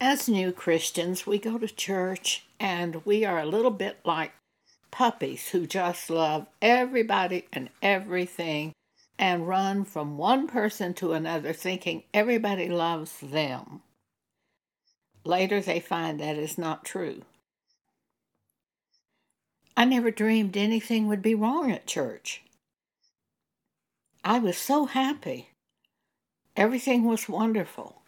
As new Christians, we go to church and we are a little bit like puppies who just love everybody and everything and run from one person to another thinking everybody loves them. Later, they find that is not true. I never dreamed anything would be wrong at church. I was so happy. Everything was wonderful.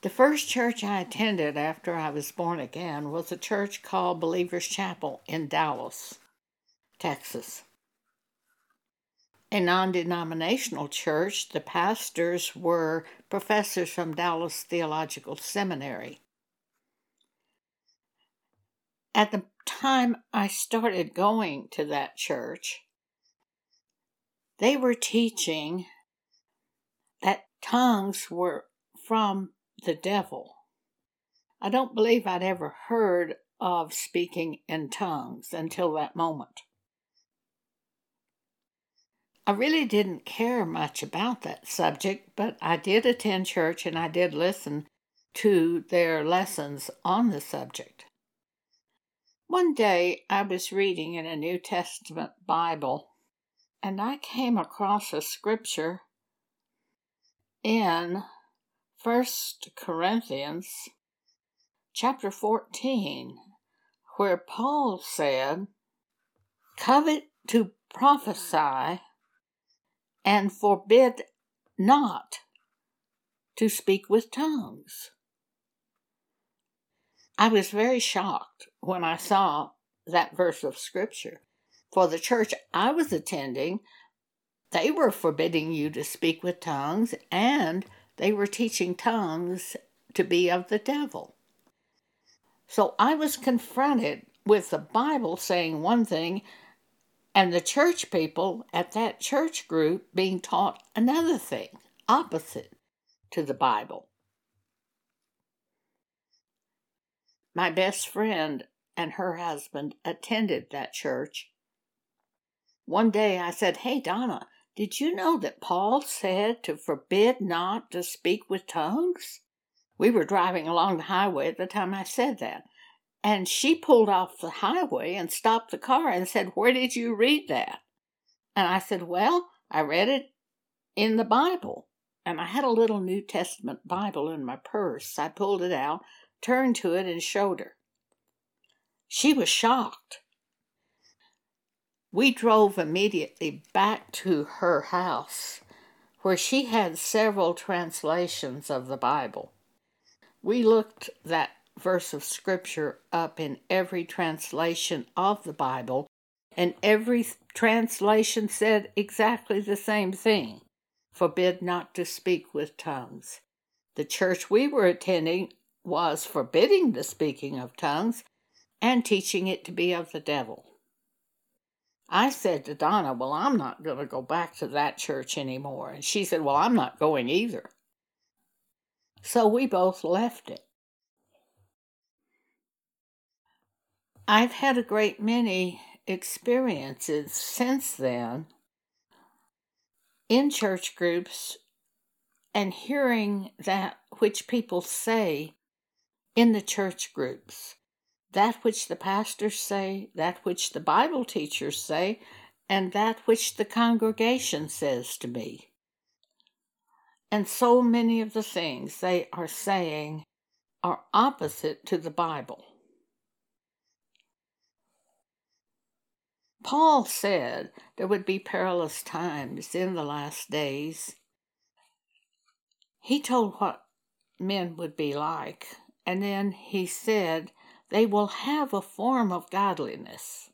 The first church I attended after I was born again was a church called Believers Chapel in Dallas, Texas. A non denominational church, the pastors were professors from Dallas Theological Seminary. At the time I started going to that church, they were teaching that tongues were from the devil. I don't believe I'd ever heard of speaking in tongues until that moment. I really didn't care much about that subject, but I did attend church and I did listen to their lessons on the subject. One day I was reading in a New Testament Bible and I came across a scripture in First Corinthians chapter 14, where Paul said, Covet to prophesy and forbid not to speak with tongues. I was very shocked when I saw that verse of scripture. For the church I was attending, they were forbidding you to speak with tongues and they were teaching tongues to be of the devil. So I was confronted with the Bible saying one thing and the church people at that church group being taught another thing, opposite to the Bible. My best friend and her husband attended that church. One day I said, Hey, Donna, did you know that Paul said to forbid not to speak with tongues? We were driving along the highway at the time I said that. And she pulled off the highway and stopped the car and said, Where did you read that? And I said, Well, I read it in the Bible. And I had a little New Testament Bible in my purse. I pulled it out, turned to it, and showed her. She was shocked. We drove immediately back to her house, where she had several translations of the Bible. We looked that verse of Scripture up in every translation of the Bible, and every translation said exactly the same thing forbid not to speak with tongues. The church we were attending was forbidding the speaking of tongues and teaching it to be of the devil. I said to Donna, Well, I'm not going to go back to that church anymore. And she said, Well, I'm not going either. So we both left it. I've had a great many experiences since then in church groups and hearing that which people say in the church groups that which the pastors say, that which the Bible teachers say, and that which the congregation says to me. And so many of the things they are saying are opposite to the Bible. Paul said there would be perilous times in the last days. He told what men would be like, and then he said they will have a form of godliness.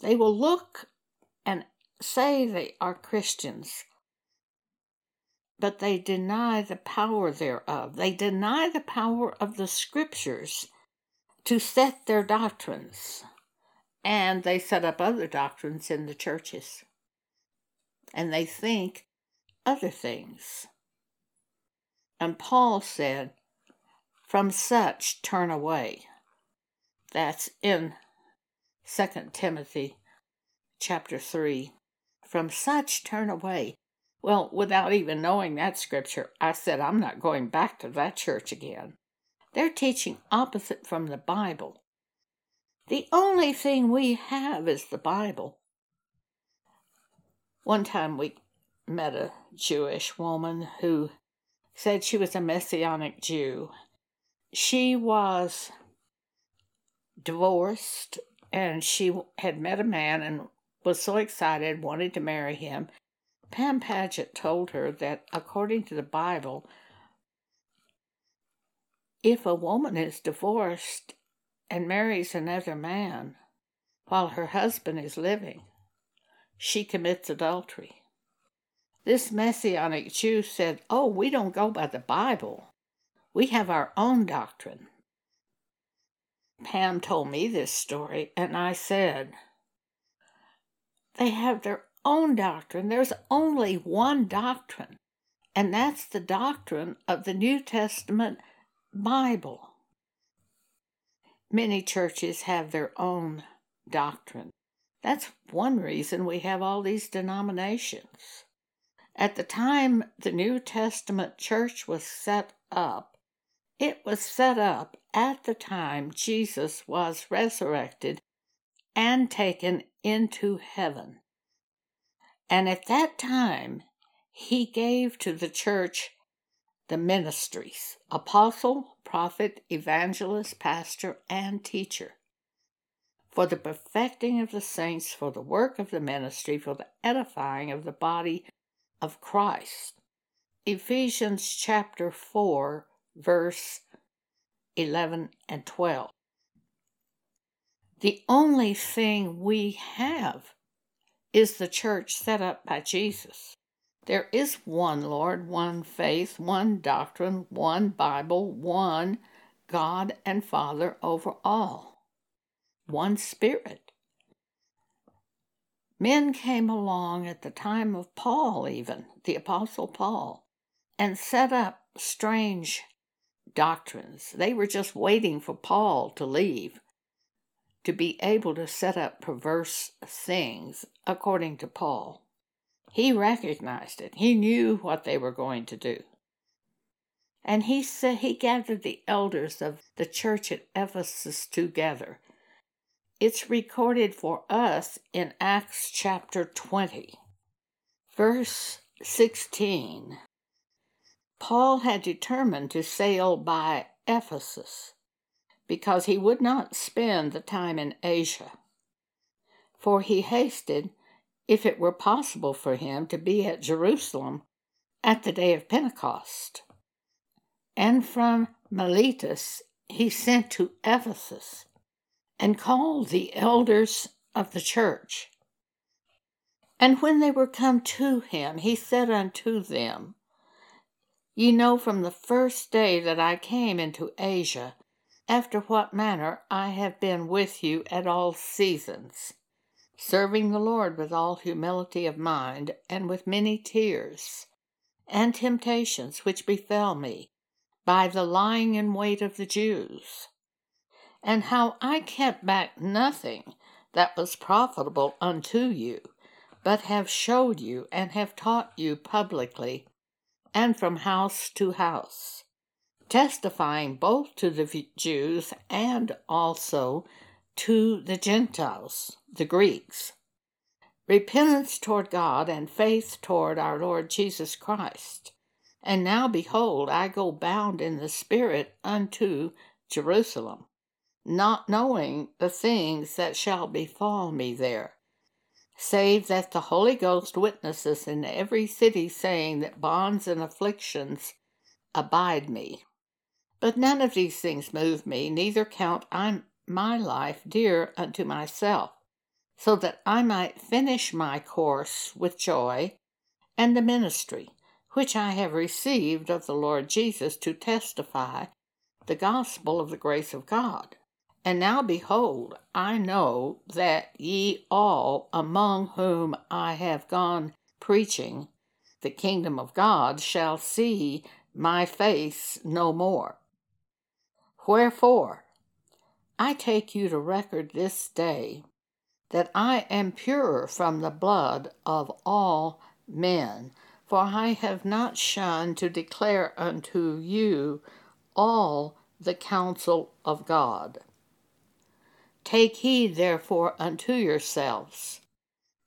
They will look and say they are Christians, but they deny the power thereof. They deny the power of the scriptures to set their doctrines, and they set up other doctrines in the churches. And they think other things. And Paul said, from such turn away. That's in 2 Timothy chapter 3. From such turn away. Well, without even knowing that scripture, I said, I'm not going back to that church again. They're teaching opposite from the Bible. The only thing we have is the Bible. One time we met a Jewish woman who said she was a Messianic Jew. She was divorced and she had met a man and was so excited, wanted to marry him. Pam Paget told her that according to the Bible, if a woman is divorced and marries another man while her husband is living, she commits adultery. This Messianic Jew said, Oh, we don't go by the Bible. We have our own doctrine. Pam told me this story, and I said, They have their own doctrine. There's only one doctrine, and that's the doctrine of the New Testament Bible. Many churches have their own doctrine. That's one reason we have all these denominations. At the time the New Testament church was set up, it was set up at the time Jesus was resurrected and taken into heaven. And at that time, he gave to the church the ministries apostle, prophet, evangelist, pastor, and teacher for the perfecting of the saints, for the work of the ministry, for the edifying of the body of Christ. Ephesians chapter 4, verse 11 and 12. The only thing we have is the church set up by Jesus. There is one Lord, one faith, one doctrine, one Bible, one God and Father over all, one Spirit. Men came along at the time of Paul, even, the Apostle Paul, and set up strange doctrines. They were just waiting for Paul to leave to be able to set up perverse things, according to Paul. He recognized it. He knew what they were going to do. And he said he gathered the elders of the church at Ephesus together. It's recorded for us in Acts chapter 20, verse 16. Paul had determined to sail by Ephesus because he would not spend the time in Asia. For he hasted, if it were possible for him, to be at Jerusalem at the day of Pentecost. And from Miletus he sent to Ephesus and called the elders of the church. And when they were come to him, he said unto them, Ye know from the first day that I came into Asia after what manner I have been with you at all seasons, serving the Lord with all humility of mind and with many tears and temptations which befell me by the lying in wait of the Jews, and how I kept back nothing that was profitable unto you, but have showed you and have taught you publicly and from house to house testifying both to the Jews and also to the Gentiles, the Greeks. Repentance toward God and faith toward our Lord Jesus Christ. And now behold, I go bound in the Spirit unto Jerusalem, not knowing the things that shall befall me there, save that the Holy Ghost witnesses in every city, saying that bonds and afflictions abide me. But none of these things move me, neither count I my life dear unto myself, so that I might finish my course with joy and the ministry which I have received of the Lord Jesus to testify the gospel of the grace of God. And now behold, I know that ye all among whom I have gone preaching the kingdom of God shall see my face no more. Wherefore, I take you to record this day that I am pure from the blood of all men, For I have not shunned to declare unto you all the counsel of God. Take heed therefore unto yourselves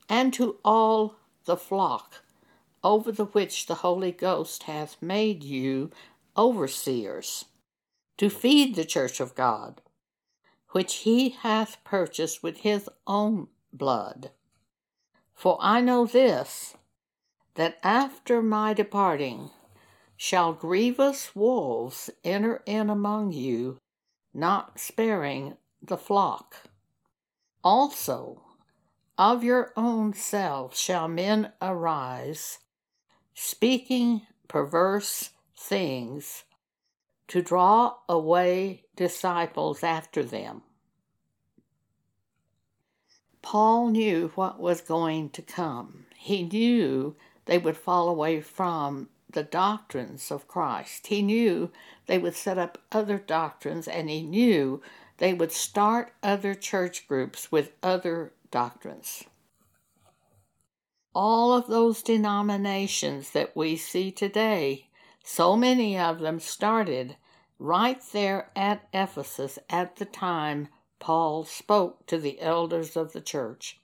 and to all the flock over the which the Holy Ghost hath made you overseers, to feed the church of God, which he hath purchased with his own blood. For I know this that after my departing shall grievous wolves enter in among you, not sparing the flock. Also, of your own selves shall men arise, speaking perverse things, to draw away disciples after them. Paul knew what was going to come. He knew they would fall away from the doctrines of Christ. He knew they would set up other doctrines, and he knew they would start other church groups with other doctrines. All of those denominations that we see today, so many of them started right there at Ephesus at the time Paul spoke to the elders of the church.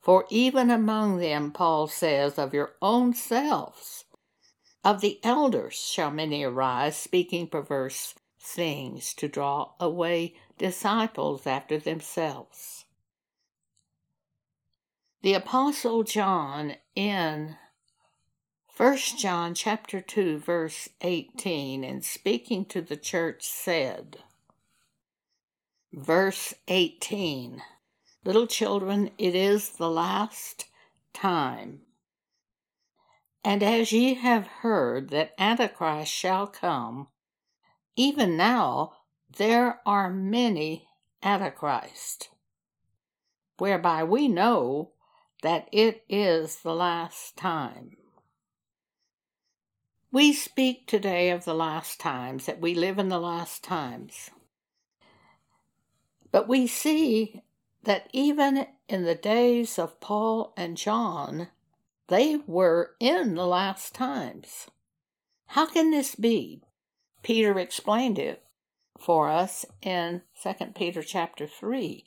For even among them, Paul says, of your own selves, of the elders shall many arise, speaking perverse things to draw away disciples after themselves. The apostle John in 1 John chapter 2 verse 18 in speaking to the church said verse 18 Little children, it is the last time. And as ye have heard that Antichrist shall come, even now there are many Antichrist, whereby we know that it is the last time. We speak today of the last times, that we live in the last times. But we see that even in the days of Paul and John, they were in the last times. How can this be? Peter explained it for us in 2 Peter chapter 3.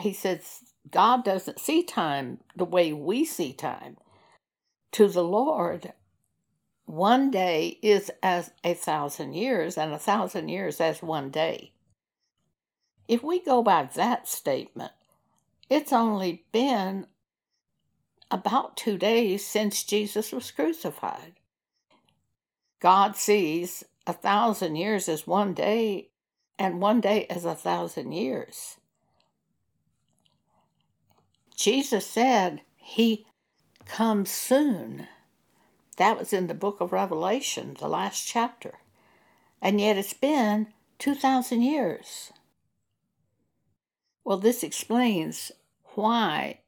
He says, God doesn't see time the way we see time. To the Lord, one day is as a thousand years, and a thousand years as one day. If we go by that statement, it's only been about two days since Jesus was crucified. God sees a thousand years is one day, and one day is a thousand years. Jesus said he comes soon. That was in the book of Revelation, the last chapter. And yet it's been 2,000 years. Well, this explains why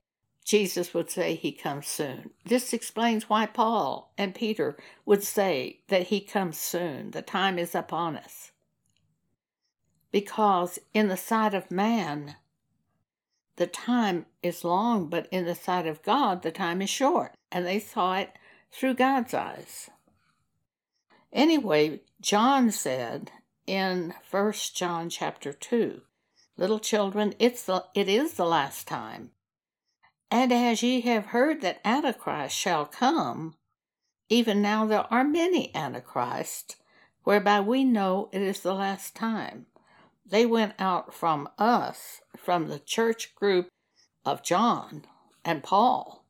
Jesus would say he comes soon. This explains why Paul and Peter would say that he comes soon. The time is upon us. Because in the sight of man, the time is long, but in the sight of God, the time is short. And they saw it through God's eyes. Anyway, John said in First John chapter 2 Little children, it's the, it is the last time. And as ye have heard that Antichrist shall come, even now there are many Antichrists, whereby we know it is the last time. They went out from us, from the church group of John and Paul.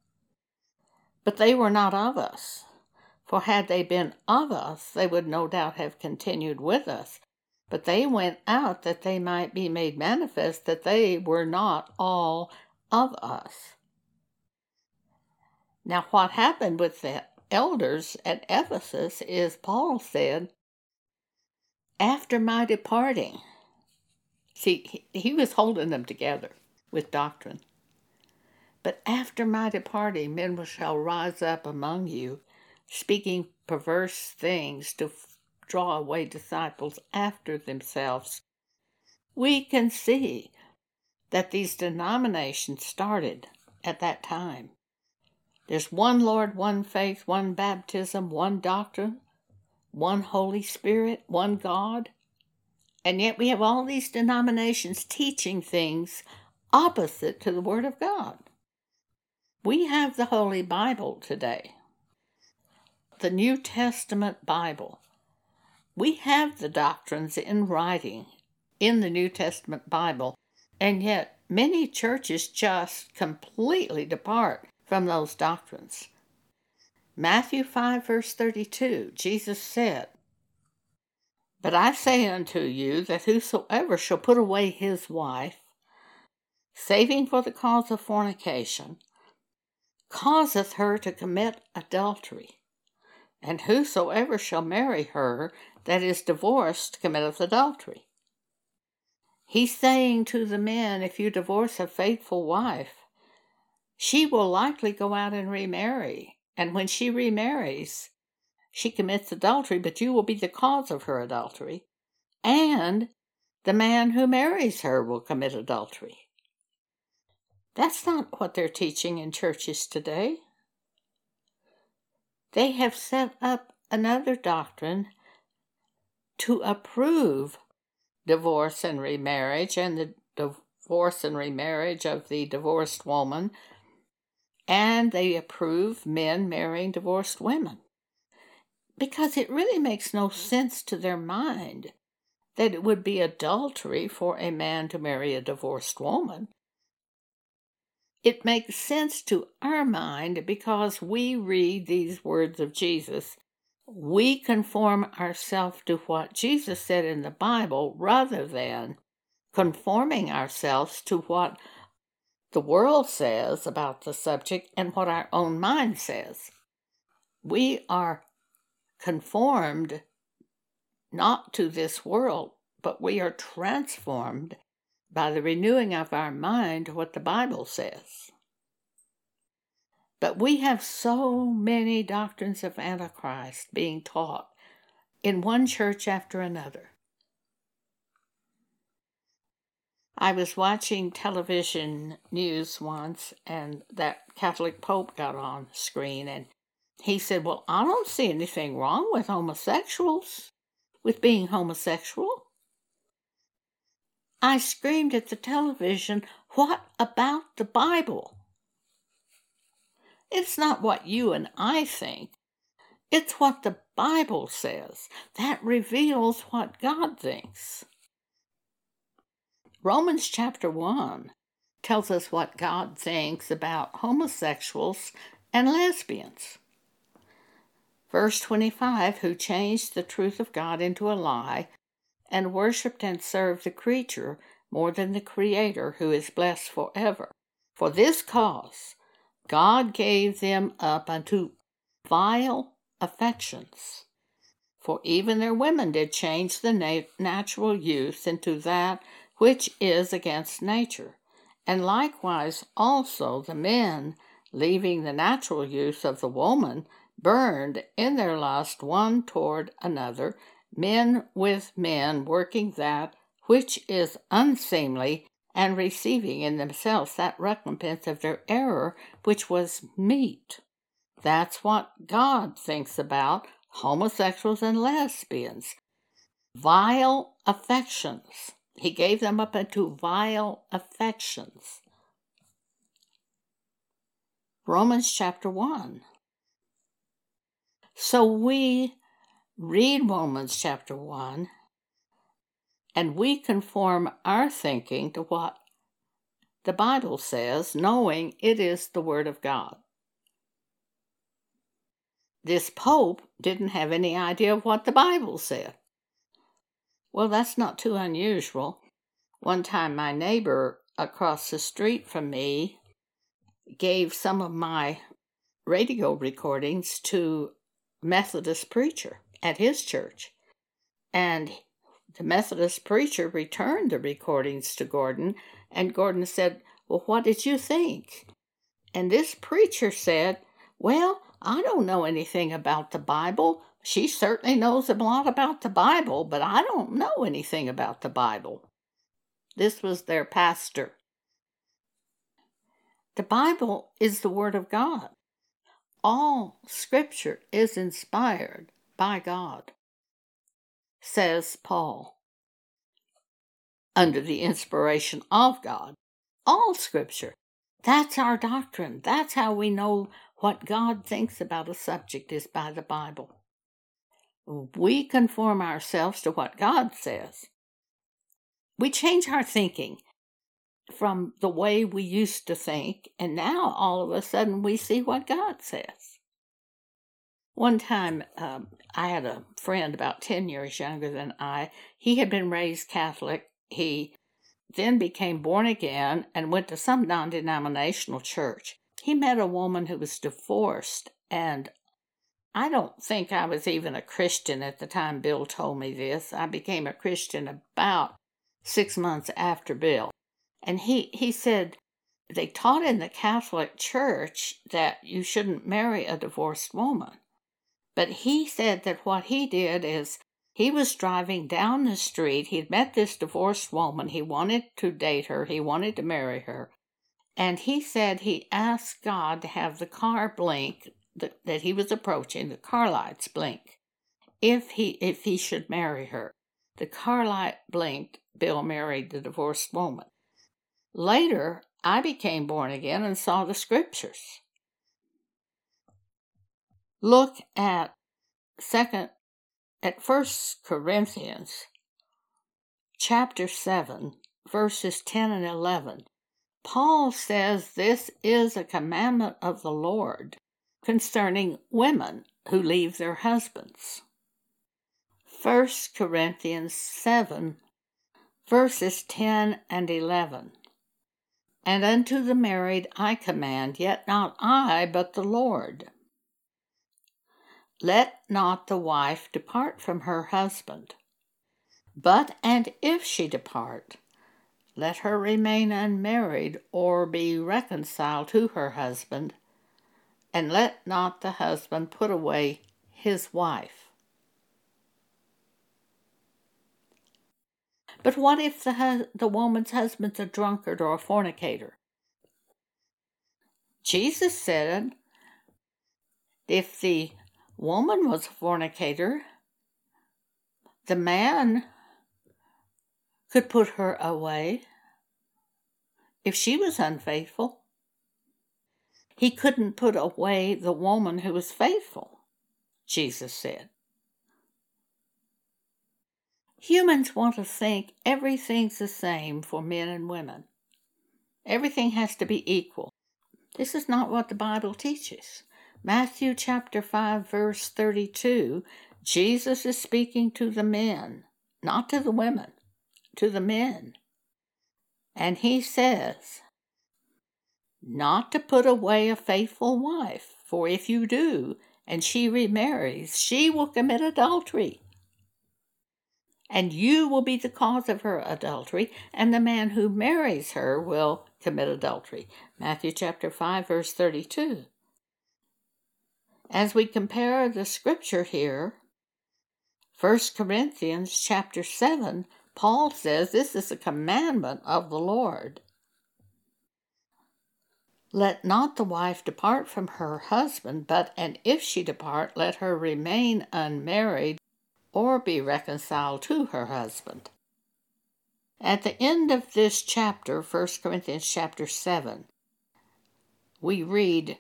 But they were not of us, for had they been of us, they would no doubt have continued with us. But they went out that they might be made manifest that they were not all of us. Now, what happened with the elders at Ephesus is Paul said, After my departing, see, he, was holding them together with doctrine. But after my departing, men shall rise up among you, speaking perverse things to draw away disciples after themselves, we can see that these denominations started at that time. There's one Lord, one faith, one baptism, one doctrine, one Holy Spirit, one God. And yet we have all these denominations teaching things opposite to the Word of God. We have the Holy Bible today, the New Testament Bible. We have the doctrines in writing in the New Testament Bible, and yet many churches just completely depart from those doctrines. Matthew 5, verse 32, Jesus said, But I say unto you that whosoever shall put away his wife, saving for the cause of fornication, causeth her to commit adultery. And whosoever shall marry her that is divorced committeth adultery. He's saying to the men, if you divorce a faithful wife, she will likely go out and remarry. And when she remarries, she commits adultery, but you will be the cause of her adultery. And the man who marries her will commit adultery. That's not what they're teaching in churches today. They have set up another doctrine to approve divorce and remarriage and the divorce and remarriage of the divorced woman, and they approve men marrying divorced women. Because it really makes no mm-hmm. sense to their mind that it would be adultery for a man to marry a divorced woman. It makes sense to our mind because we read these words of Jesus. We conform ourselves to what Jesus said in the Bible rather than conforming ourselves to what the world says about the subject and what our own mind says. We are conformed not to this world, but we are transformed by the renewing of our mind to what the Bible says. But we have so many doctrines of Antichrist being taught in one church after another. I was watching television news once, and that Catholic Pope got on screen, and he said, Well, I don't see anything wrong with homosexuals, with being homosexual. I screamed at the television, What about the Bible? It's not what you and I think. It's what the Bible says. That reveals what God thinks. Romans chapter 1 tells us what God thinks about homosexuals and lesbians. Verse 25 Who changed the truth of God into a lie and worshipped and served the creature more than the Creator, who is blessed forever. For this cause, God gave them up unto vile affections. For even their women did change the nat- natural use into that which is against nature. And likewise also the men, leaving the natural use of the woman, burned in their lust one toward another, men with men working that which is unseemly, and receiving in themselves that recompense of their error which was meet. That's what God thinks about homosexuals and lesbians. Vile affections. He gave them up into vile affections. Romans chapter 1. So we read Romans chapter 1 and we conform our thinking to what the Bible says, knowing it is the Word of God. This Pope didn't have any idea of what the Bible said. Well, that's not too unusual. One time, my neighbor across the street from me gave some of my radio recordings to Methodist preacher at his church. And the Methodist preacher returned the recordings to Gordon, and Gordon said, Well, what did you think? And this preacher said, Well, I don't know anything about the Bible. She certainly knows a lot about the Bible, but I don't know anything about the Bible. This was their pastor. The Bible is the Word of God. all scripture is inspired by God, says Paul. Under the inspiration of God, all scripture. That's our doctrine. That's how we know what God thinks about a subject is by the Bible. We conform ourselves to what God says. We change our thinking from the way we used to think, and now all of a sudden we see what God says. One time, um, I had a friend about 10 years younger than I. He had been raised Catholic. He then became born again and went to some non denominational church. He met a woman who was divorced, and I don't think I was even a Christian at the time Bill told me this. I became a Christian about six months after Bill. And he, he said they taught in the Catholic Church that you shouldn't marry a divorced woman. But he said that what he did is he was driving down the street. He'd met this divorced woman. He wanted to date her, he wanted to marry her. And he said he asked God to have the car blink that he was approaching, the car lights blink, if he if he should marry her. The car light blinked. Bill married the divorced woman. Later, I became born again and saw the scriptures. Look at second at first Corinthians chapter 7 verses 10 and 11. Paul says this is a commandment of the Lord concerning women who leave their husbands. 1 Corinthians 7 verses 10 and 11. And unto the married I command, yet not I, but the Lord. Let not the wife depart from her husband. But, and if she depart, let her remain unmarried or be reconciled to her husband, and let not the husband put away his wife. But what if the, the woman's husband's a drunkard or a fornicator? Jesus said, if the woman was a fornicator, the man could put her away if she was unfaithful. He couldn't put away the woman who was faithful, Jesus said. Humans want to think everything's the same for men and women. Everything has to be equal. This is not what the Bible teaches. Matthew chapter 5, verse 32, Jesus is speaking to the men, not to the women, to the men. And he says, Not to put away a faithful wife, for if you do, and she remarries, she will commit adultery and you will be the cause of her adultery, and the man who marries her will commit adultery. Matthew chapter 5 verse 32. As we compare the scripture here, 1 Corinthians chapter 7, Paul says this is a commandment of the Lord. Let not the wife depart from her husband, but and if she depart, let her remain unmarried or be reconciled to her husband. At the end of this chapter, 1 Corinthians chapter 7, we read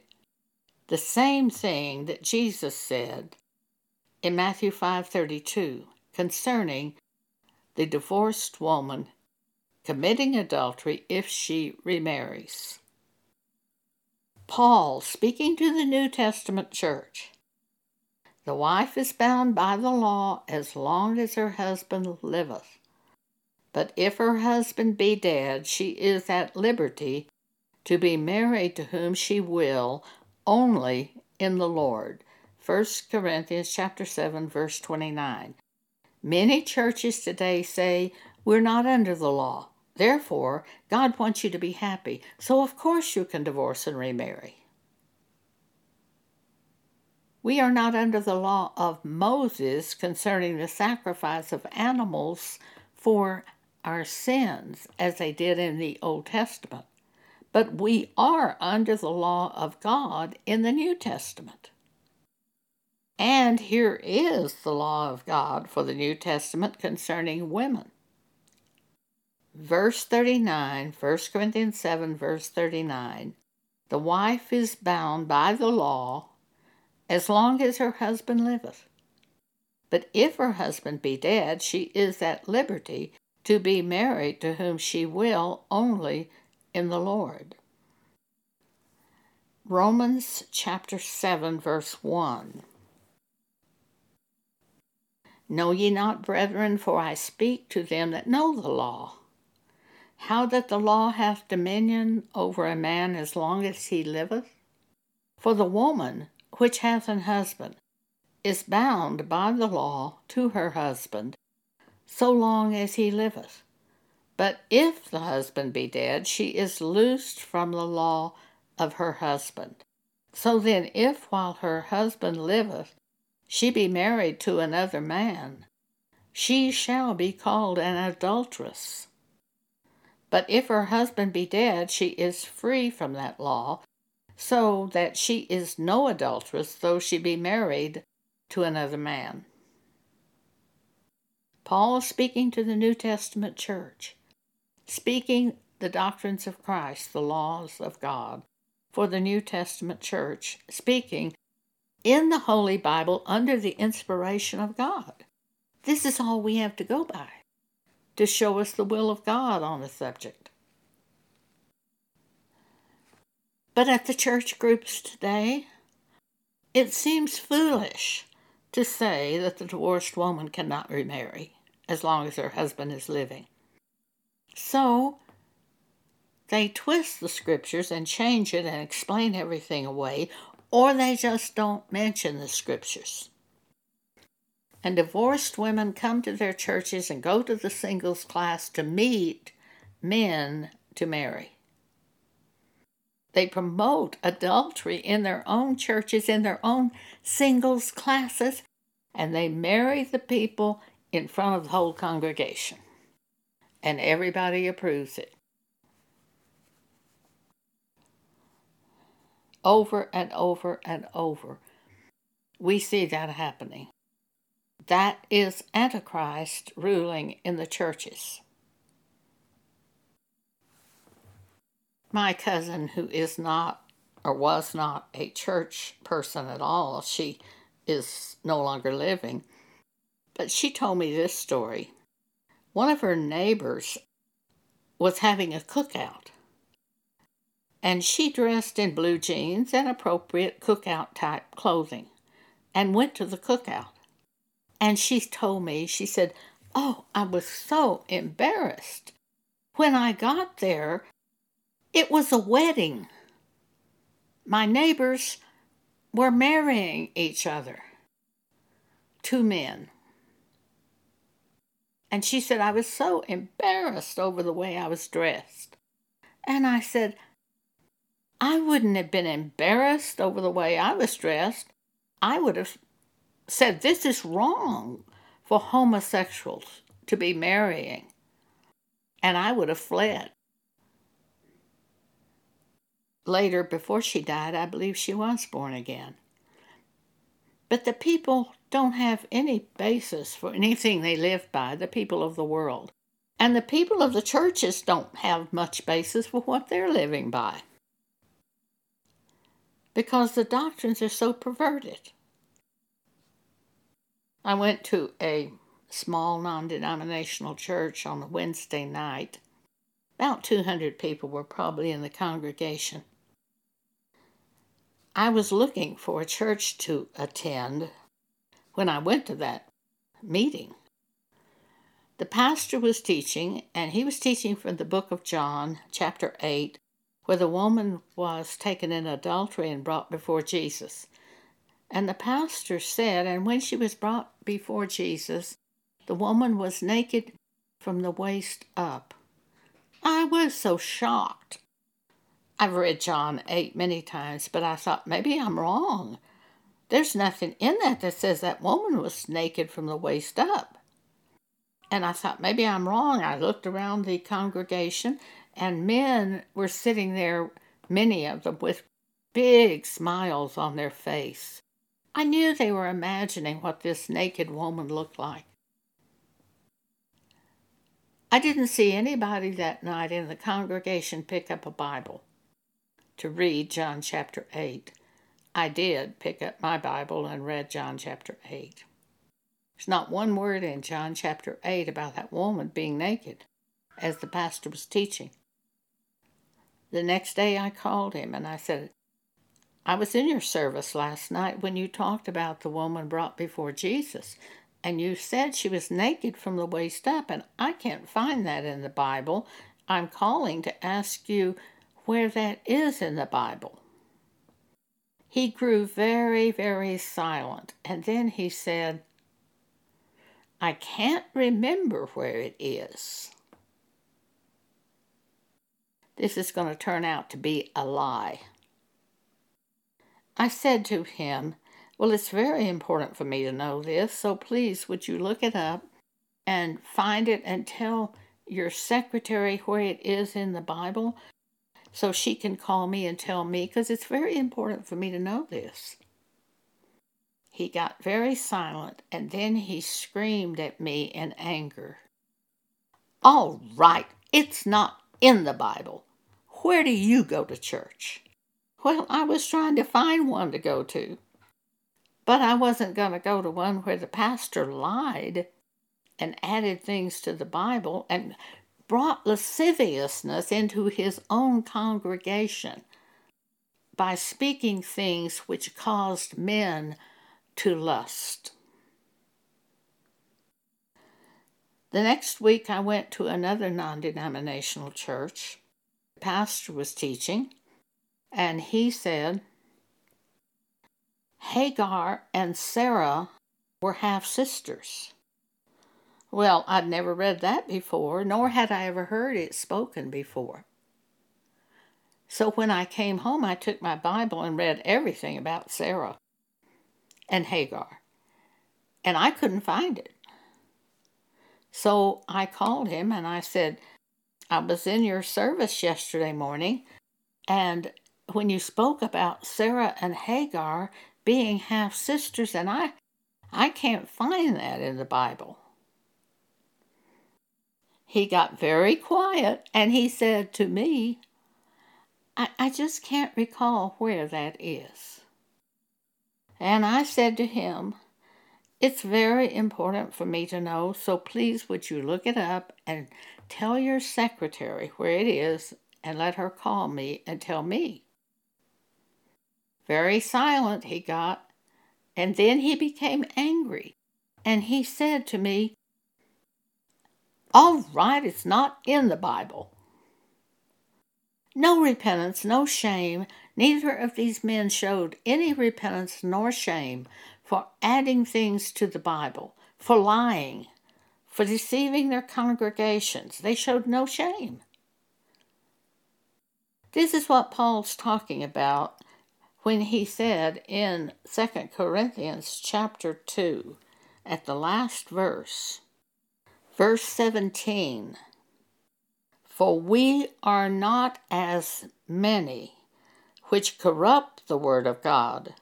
the same thing that Jesus said in Matthew 5:32 concerning the divorced woman committing adultery if she remarries. Paul, speaking to the New Testament church, the wife is bound by the law as long as her husband liveth. But if her husband be dead, she is at liberty to be married to whom she will, only in the Lord. 1 Corinthians chapter 7 verse 29. Many churches today say we're not under the law. Therefore, God wants you to be happy. So of course you can divorce and remarry. We are not under the law of Moses concerning the sacrifice of animals for our sins, as they did in the Old Testament. but we are under the law of God in the New Testament. And here is the law of God for the New Testament concerning women. Verse 39, 1 Corinthians 7, verse 39 The wife is bound by the law as long as her husband liveth. But if her husband be dead, she is at liberty to be married to whom she will only in the Lord. Romans chapter 7, verse 1. Know ye not, brethren, for I speak to them that know the law, how that the law hath dominion over a man as long as he liveth? For the woman which hath an husband is bound by the law to her husband so long as he liveth. But if the husband be dead, she is loosed from the law of her husband. So then, if while her husband liveth, she be married to another man, she shall be called an adulteress. But if her husband be dead, she is free from that law, so that she is no adulteress, though she be married to another man. Paul speaking to the New Testament church, speaking the doctrines of Christ, the laws of God, for the New Testament church, speaking in the Holy Bible under the inspiration of God. This is all we have to go by to show us the will of God on the subject. But at the church groups today, it seems foolish to say that the divorced woman cannot remarry as long as her husband is living. So, they twist the scriptures and change it and explain everything away, or they just don't mention the scriptures. And divorced women come to their churches and go to the singles class to meet men to marry. They promote adultery in their own churches, in their own singles classes, and they marry the people in front of the whole congregation. And everybody approves it. over and over and over. We see that happening. That is Antichrist ruling in the churches. My cousin, who is not or was not a church person at all, she is no longer living, but she told me this story. One of her neighbors was having a cookout and she dressed in blue jeans and appropriate cookout type clothing and went to the cookout. And she told me, she said, Oh, I was so embarrassed. When I got there, it was a wedding. My neighbors were marrying each other. Two men. And she said, I was so embarrassed over the way I was dressed. And I said, I wouldn't have been embarrassed over the way I was dressed. I would have said, This is wrong for homosexuals to be marrying. And I would have fled. Later, before she died, I believe she was born again. But the people don't have any basis for anything they live by, the people of the world. And the people of the churches don't have much basis for what they're living by because the doctrines are so perverted. I went to a small non denominational church on a Wednesday night. About 200 people were probably in the congregation. I was looking for a church to attend when I went to that meeting. The pastor was teaching, and he was teaching from the book of John, chapter 8, where the woman was taken in adultery and brought before Jesus. And the pastor said, And when she was brought before Jesus, the woman was naked from the waist up. I was so shocked. I've read John 8 many times, but I thought maybe I'm wrong. There's nothing in that that says that woman was naked from the waist up. And I thought maybe I'm wrong. I looked around the congregation And men were sitting there, many of them, with big smiles on their face. I knew they were imagining what this naked woman looked like. I didn't see anybody that night in the congregation pick up a Bible to read John chapter 8. I did pick up my Bible and read John chapter 8. There's not one word in John chapter 8 about that woman being naked, as the pastor was teaching. The next day I called him and I said, I was in your service last night when you talked about the woman brought before Jesus, and you said she was naked from the waist up, and I can't find that in the Bible. I'm calling to ask you where that is in the Bible. He grew very, very silent, and then he said, I can't remember where it is. This is going to turn out to be a lie. I said to him, Well, it's very important for me to know this, so please would you look it up and find it and tell your secretary where it is in the Bible so she can call me and tell me because it's very important for me to know this. He got very silent and then he screamed at me in anger. All right, it's not in the Bible. Where do you go to church? Well, I was trying to find one to go to. But I wasn't going to go to one where the pastor lied and added things to the Bible and brought lasciviousness into his own congregation by speaking things which caused men to lust. The next week, I went to another non denominational church. The pastor was teaching, and he said, Hagar and Sarah were half sisters. Well, I'd never read that before, nor had I ever heard it spoken before. So when I came home, I took my Bible and read everything about Sarah and Hagar, and I couldn't find it. So I called him and I said, I was in your service yesterday morning, and when you spoke about Sarah and Hagar being half sisters, and I, I can't find that in the Bible. He got very quiet and he said to me, I, I just can't recall where that is. And I said to him, It's very important for me to know, so please would you look it up and tell your secretary where it is and let her call me and tell me. Very silent he got, and then he became angry, and he said to me, all right, it's not in the Bible. No repentance, no shame. Neither of these men showed any repentance nor shame for adding things to the Bible, for lying, for deceiving their congregations. They showed no shame. This is what Paul's talking about when he said in 2 Corinthians chapter 2 at the last verse Verse 17 For we are not as many which corrupt the word of God,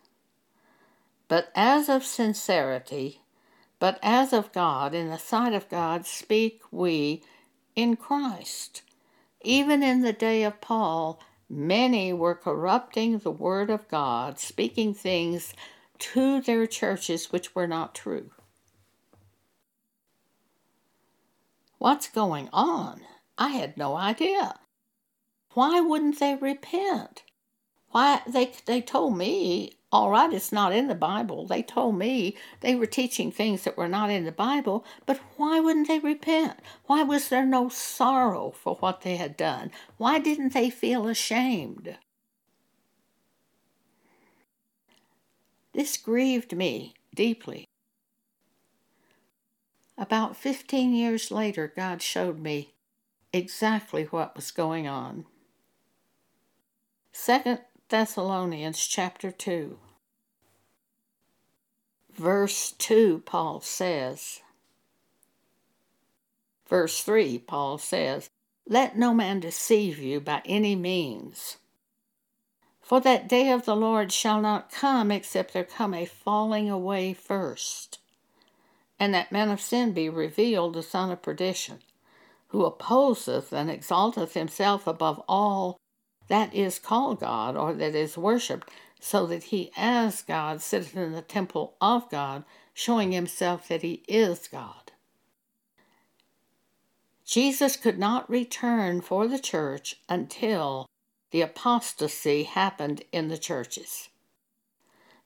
but as of sincerity, but as of God, in the sight of God, speak we in Christ. Even in the day of Paul, many were corrupting the word of God, speaking things to their churches which were not true. What's going on? I had no idea. Why wouldn't they repent? Why they they told me, all right, it's not in the Bible. They told me they were teaching things that were not in the Bible, but why wouldn't they repent? Why was there no sorrow for what they had done? Why didn't they feel ashamed? This grieved me deeply. About 15 years later, God showed me exactly what was going on. 2 Thessalonians chapter 2. Verse 2, Paul says, verse 3, Paul says, let no man deceive you by any means. For that day of the Lord shall not come except there come a falling away first, and that man of sin be revealed, the son of perdition, who opposeth and exalteth himself above all that is called God or that is worshipped, so that he as God sitteth in the temple of God, showing himself that he is God. Jesus could not return for the church until the apostasy happened in the churches.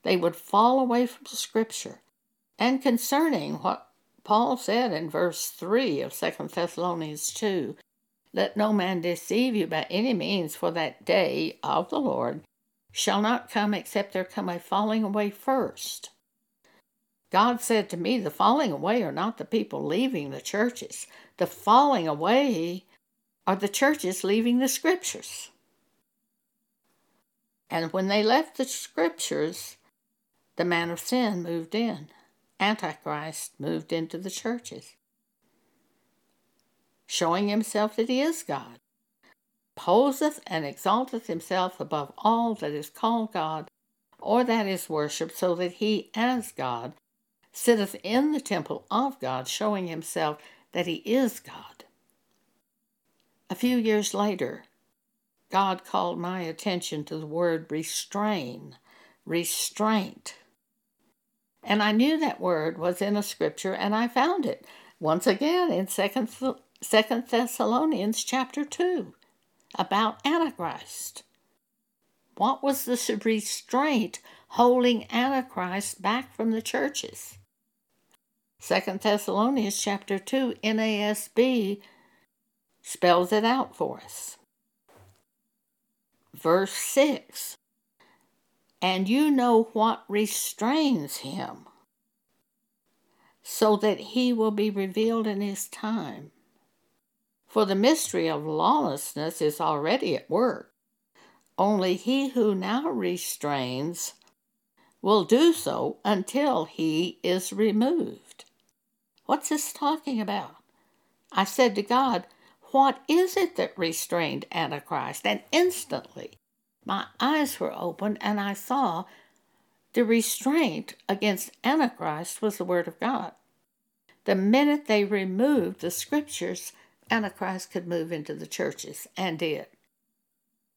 They would fall away from Scripture. And concerning what Paul said in verse 3 of 2 Thessalonians 2 Let no man deceive you by any means, for that day of the Lord shall not come except there come a falling away first. God said to me, The falling away are not the people leaving the churches. The falling away are the churches leaving the scriptures. And when they left the scriptures, the man of sin moved in. Antichrist moved into the churches, showing himself that he is God, poseth and exalteth himself above all that is called God or that is worshipped, so that he, as God, sitteth in the temple of God, showing himself that he is God. A few years later, God called my attention to the word restrain, restraint. And I knew that word was in a scripture, and I found it once again in Second, Second Thessalonians chapter 2 about Antichrist. What was the restraint holding Antichrist back from the churches? Second Thessalonians chapter 2 NASB spells it out for us. Verse 6 And you know what restrains him, so that he will be revealed in his time. For the mystery of lawlessness is already at work. Only he who now restrains will do so until he is removed. What's this talking about? I said to God, What is it that restrained Antichrist? And instantly my eyes were opened and I saw the restraint against Antichrist was the Word of God. The minute they removed the scriptures, Antichrist could move into the churches and did.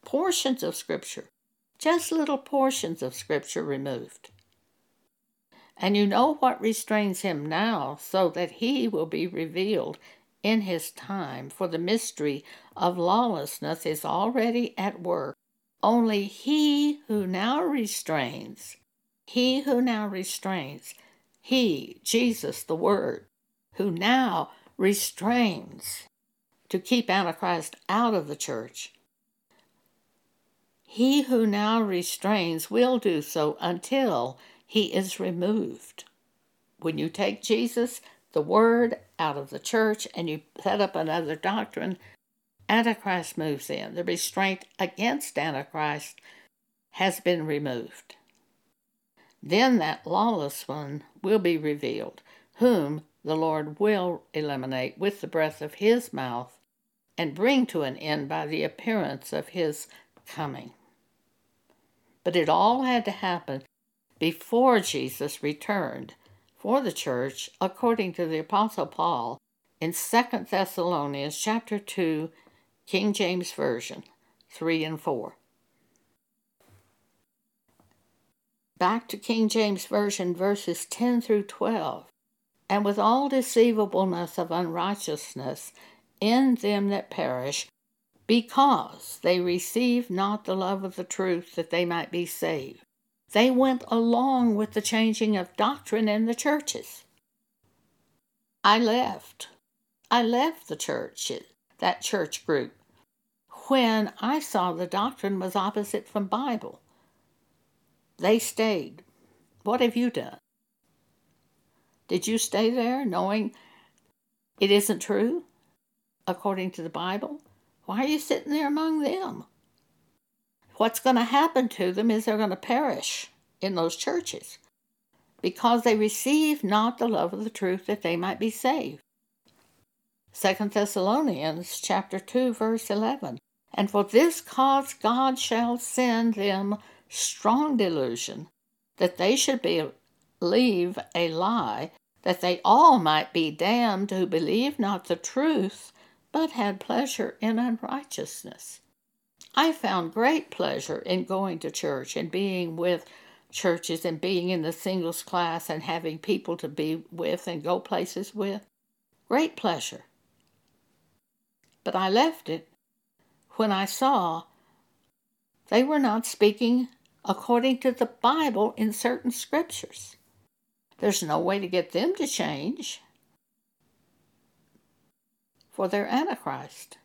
Portions of Scripture, just little portions of Scripture removed. And you know what restrains him now, so that he will be revealed in his time, for the mystery of lawlessness is already at work. Only he who now restrains, he who now restrains, he, Jesus the Word, who now restrains to keep Antichrist out of the church. He who now restrains will do so until he is removed. When you take Jesus, the Word, out of the church and you set up another doctrine, Antichrist moves in. The restraint against Antichrist has been removed. Then that lawless one will be revealed, whom the Lord will eliminate with the breath of his mouth and bring to an end by the appearance of his coming. But it all had to happen before Jesus returned for the church according to the apostle Paul in 2 Thessalonians chapter 2 King James version 3 and 4 Back to King James version verses 10 through 12 and with all deceivableness of unrighteousness in them that perish because they receive not the love of the truth that they might be saved they went along with the changing of doctrine in the churches. I left. I left the church, that church group, when I saw the doctrine was opposite from Bible. They stayed. What have you done? Did you stay there knowing it isn't true according to the Bible? Why are you sitting there among them? what's going to happen to them is they're going to perish in those churches because they receive not the love of the truth that they might be saved. 2 Thessalonians chapter 2 verse 11. And for this cause God shall send them strong delusion, that they should believe a lie, that they all might be damned who believe not the truth, but had pleasure in unrighteousness. I found great pleasure in going to church and being with churches and being in the singles class and having people to be with and go places with. Great pleasure. But I left it when I saw they were not speaking according to the Bible in certain scriptures. There's no way to get them to change, for they're Antichrist,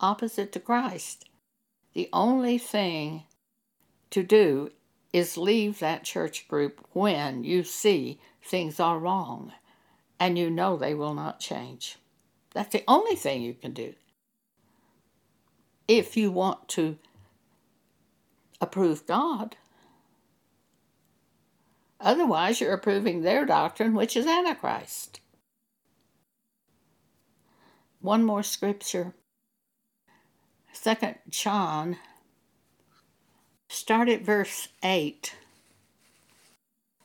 opposite to Christ. The only thing to do is leave that church group when you see things are wrong and you know they will not change. That's the only thing you can do if you want to approve God. Otherwise, you're approving their doctrine, which is Antichrist. One more scripture. Second John, start at verse 8.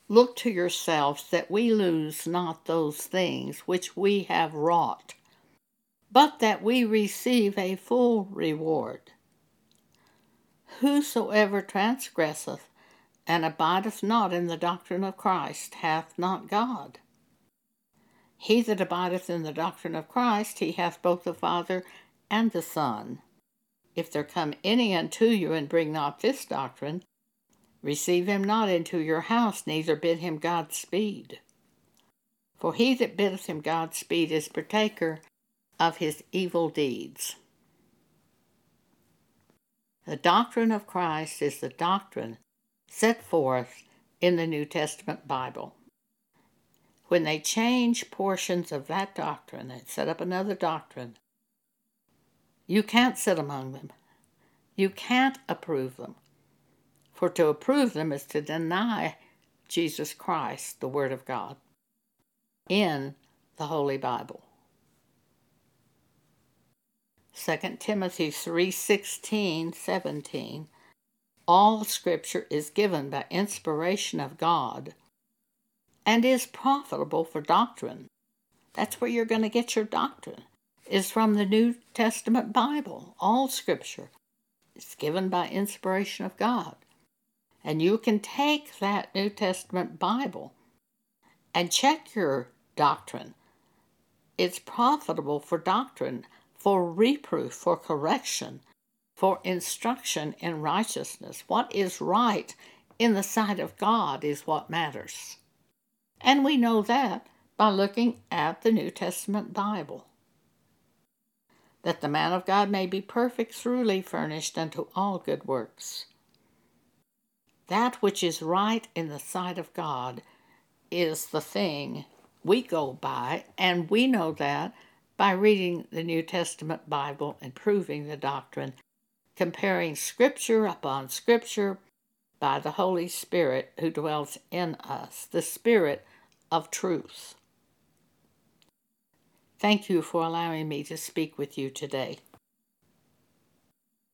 Look to yourselves that we lose not those things which we have wrought but that we receive a full reward. Whosoever transgresseth and abideth not in the doctrine of Christ hath not God. He that abideth in the doctrine of Christ, he hath both the Father and the Son. If there come any unto you and bring not this doctrine, receive him not into your house, neither bid him God speed. For he that biddeth him God speed is partaker of his evil deeds. The doctrine of Christ is the doctrine set forth in the New Testament Bible. When they change portions of that doctrine and set up another doctrine, you can't sit among them. You can't approve them. For to approve them is to deny Jesus Christ, the Word of God, in the Holy Bible. 2 Timothy 3:16, 17. All scripture is given by inspiration of God and is profitable for doctrine. That's where you're going to get your doctrine. Is from the New Testament Bible. All scripture is given by inspiration of God. And you can take that New Testament Bible and check your doctrine. It's profitable for doctrine for reproof, for correction, for instruction in righteousness. What is right in the sight of God is what matters. And we know that by looking at the New Testament Bible. That the man of God may be perfect, truly furnished unto all good works. That which is right in the sight of God is the thing we go by, and we know that by reading the New Testament Bible and proving the doctrine, comparing Scripture upon Scripture by the Holy Spirit who dwells in us, the Spirit of truth. Thank you for allowing me to speak with you today.